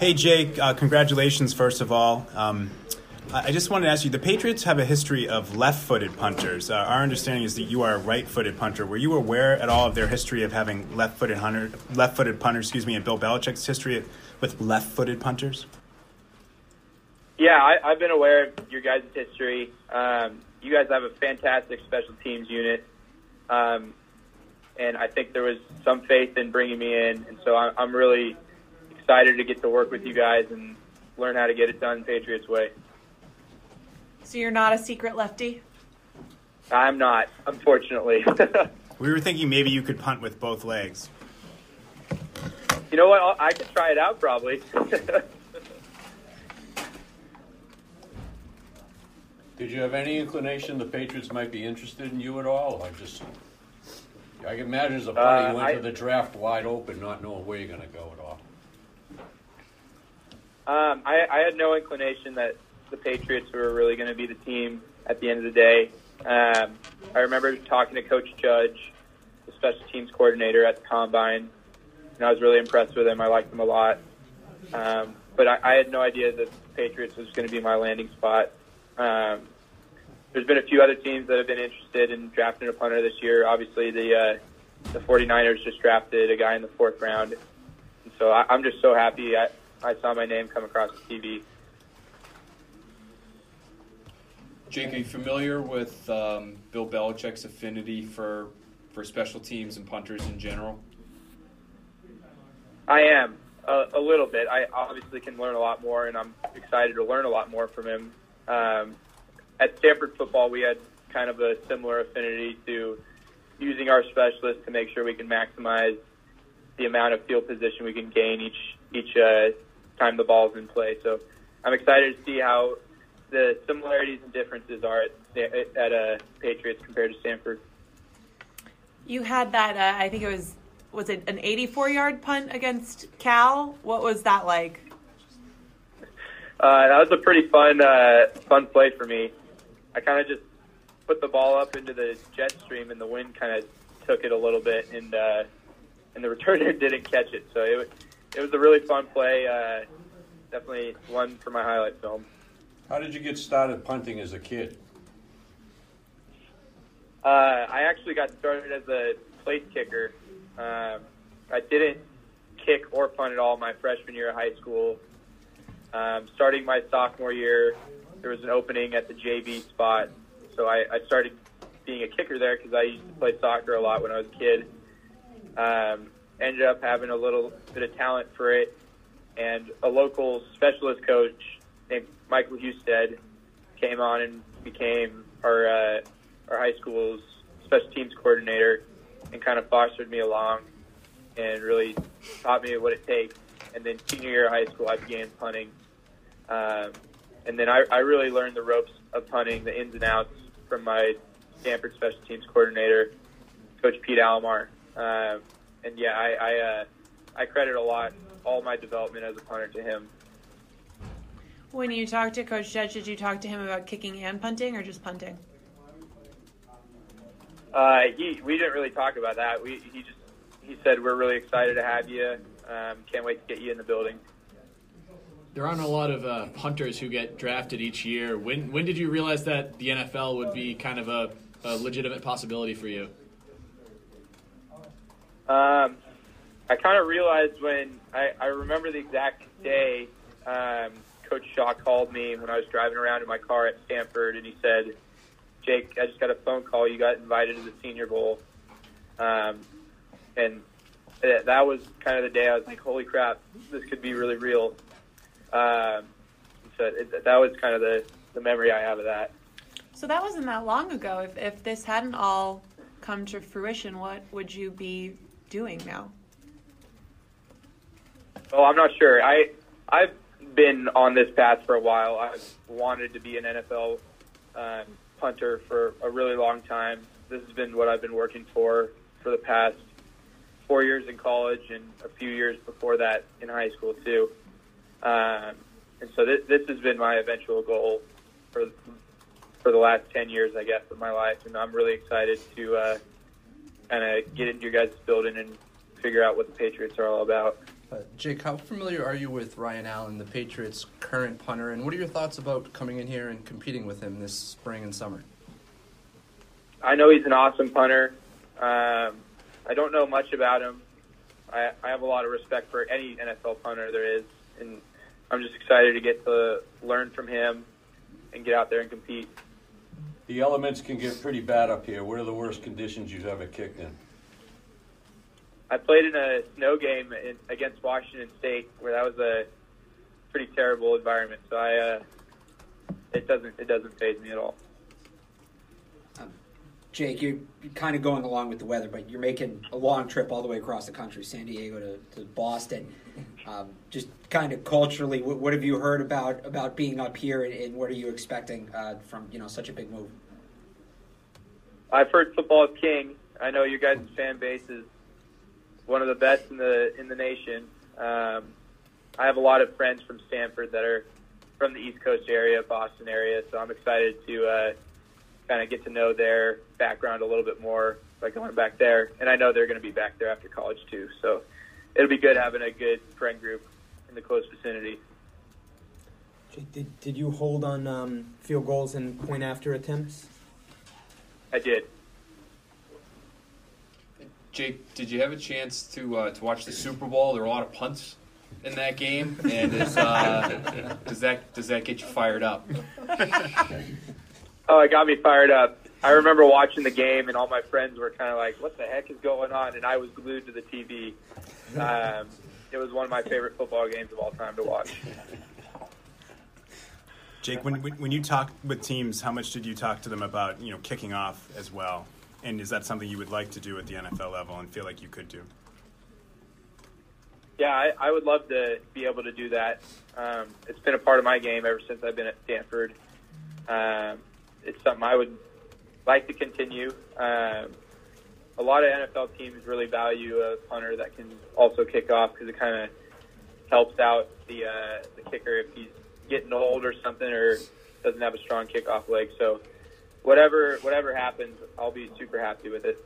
Hey, Jake, uh, congratulations, first of all. Um, I just wanted to ask you the Patriots have a history of left footed punters. Uh, our understanding is that you are a right footed punter. Were you aware at all of their history of having left footed hunter, left footed punters, excuse me, and Bill Belichick's history with left footed punters? Yeah, I, I've been aware of your guys' history. Um, you guys have a fantastic special teams unit. Um, and I think there was some faith in bringing me in. And so I'm, I'm really excited to get to work with you guys and learn how to get it done Patriots way. So you're not a secret lefty? I'm not, unfortunately. we were thinking maybe you could punt with both legs. You know what? I'll, I could try it out probably. Did you have any inclination the Patriots might be interested in you at all? I just, I can imagine as a punter, Uh, you went I- to the draft wide open, not knowing where you're going to go at all. Um, I, I had no inclination that the Patriots were really going to be the team at the end of the day. Um, I remember talking to Coach Judge, the special teams coordinator at the combine, and I was really impressed with him. I liked him a lot. Um, but I, I had no idea that the Patriots was going to be my landing spot. Um, there's been a few other teams that have been interested in drafting a punter this year. Obviously, the uh, the 49ers just drafted a guy in the fourth round. And so I, I'm just so happy I, I saw my name come across the TV. Jake, are you familiar with um, Bill Belichick's affinity for for special teams and punters in general? I am a, a little bit. I obviously can learn a lot more, and I'm excited to learn a lot more from him. Um, at Stanford football, we had kind of a similar affinity to using our specialists to make sure we can maximize the amount of field position we can gain each each uh, time the ball's in play. So I'm excited to see how the similarities and differences are at, at uh, Patriots compared to Stanford. You had that, uh, I think it was, was it an 84 yard punt against Cal? What was that like? Uh, that was a pretty fun, uh, fun play for me. I kind of just put the ball up into the jet stream, and the wind kind of took it a little bit, and uh, and the returner didn't catch it. So it was, it was a really fun play. Uh, definitely one for my highlight film. How did you get started punting as a kid? Uh, I actually got started as a place kicker. Um, I didn't kick or punt at all my freshman year of high school. Um, starting my sophomore year, there was an opening at the JV spot, so I, I started being a kicker there because I used to play soccer a lot when I was a kid. Um, ended up having a little bit of talent for it, and a local specialist coach named Michael Husted came on and became our uh, our high school's special teams coordinator, and kind of fostered me along, and really taught me what it takes. And then senior year of high school, I began punting, um, and then I, I really learned the ropes of punting, the ins and outs from my Stanford special teams coordinator, Coach Pete Alamar. Um, and yeah, I I, uh, I credit a lot all my development as a punter to him. When you talked to Coach Judge, did you talk to him about kicking and punting or just punting? Uh, he we didn't really talk about that. We he just he said we're really excited to have you. Um, can't wait to get you in the building. There aren't a lot of uh, punters who get drafted each year. When when did you realize that the NFL would be kind of a, a legitimate possibility for you? Um, I kind of realized when I, I remember the exact day um, Coach Shaw called me when I was driving around in my car at Stanford, and he said, "Jake, I just got a phone call. You got invited to the Senior Bowl." Um, and that that was kind of the day I was like, "Holy crap, this could be really real." Um, so it, that was kind of the the memory I have of that. So that wasn't that long ago. If, if this hadn't all come to fruition, what would you be doing now? Oh, I'm not sure. I I've been on this path for a while. I've wanted to be an NFL um, punter for a really long time. This has been what I've been working for for the past four years in college and a few years before that in high school too. Um, and so this, this has been my eventual goal for for the last ten years, I guess, of my life. And I'm really excited to uh, kind of get into your guys' building and figure out what the Patriots are all about. Uh, Jake, how familiar are you with Ryan Allen, the Patriots' current punter, and what are your thoughts about coming in here and competing with him this spring and summer? I know he's an awesome punter. Um, I don't know much about him. I, I have a lot of respect for any NFL punter there is, and I'm just excited to get to learn from him and get out there and compete. The elements can get pretty bad up here. What are the worst conditions you've ever kicked in? I played in a snow game in, against Washington State where that was a pretty terrible environment. So I, uh, it doesn't it doesn't phase me at all. Jake, you're kind of going along with the weather, but you're making a long trip all the way across the country, San Diego to, to Boston. Um, just kind of culturally, what, what, have you heard about about being up here, and, and what are you expecting uh, from you know such a big move? I've heard football is king. I know you guys' fan base is one of the best in the in the nation. Um, I have a lot of friends from Stanford that are from the East Coast area, Boston area, so I'm excited to. Uh, kind of get to know their background a little bit more by going back there. And I know they're going to be back there after college too. So it'll be good having a good friend group in the close vicinity. Jake did, did you hold on um, field goals and point after attempts? I did. Jake, did you have a chance to uh, to watch the Super Bowl? There were a lot of punts in that game, and is, uh, does that does that get you fired up? Oh, it got me fired up. I remember watching the game, and all my friends were kind of like, "What the heck is going on?" And I was glued to the TV. Um, it was one of my favorite football games of all time to watch. Jake, when when you talk with teams, how much did you talk to them about you know kicking off as well? And is that something you would like to do at the NFL level and feel like you could do? Yeah, I, I would love to be able to do that. Um, it's been a part of my game ever since I've been at Stanford. Um, it's something I would like to continue. Um, a lot of NFL teams really value a punter that can also kick off because it kind of helps out the uh, the kicker if he's getting old or something or doesn't have a strong kickoff leg. So whatever whatever happens, I'll be super happy with it.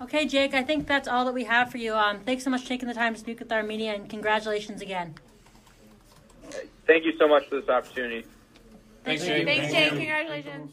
Okay, Jake, I think that's all that we have for you. Um, thanks so much for taking the time to speak with our media, and congratulations again. Thank you so much for this opportunity. Thanks, Jake. Thanks, Jake. Congratulations.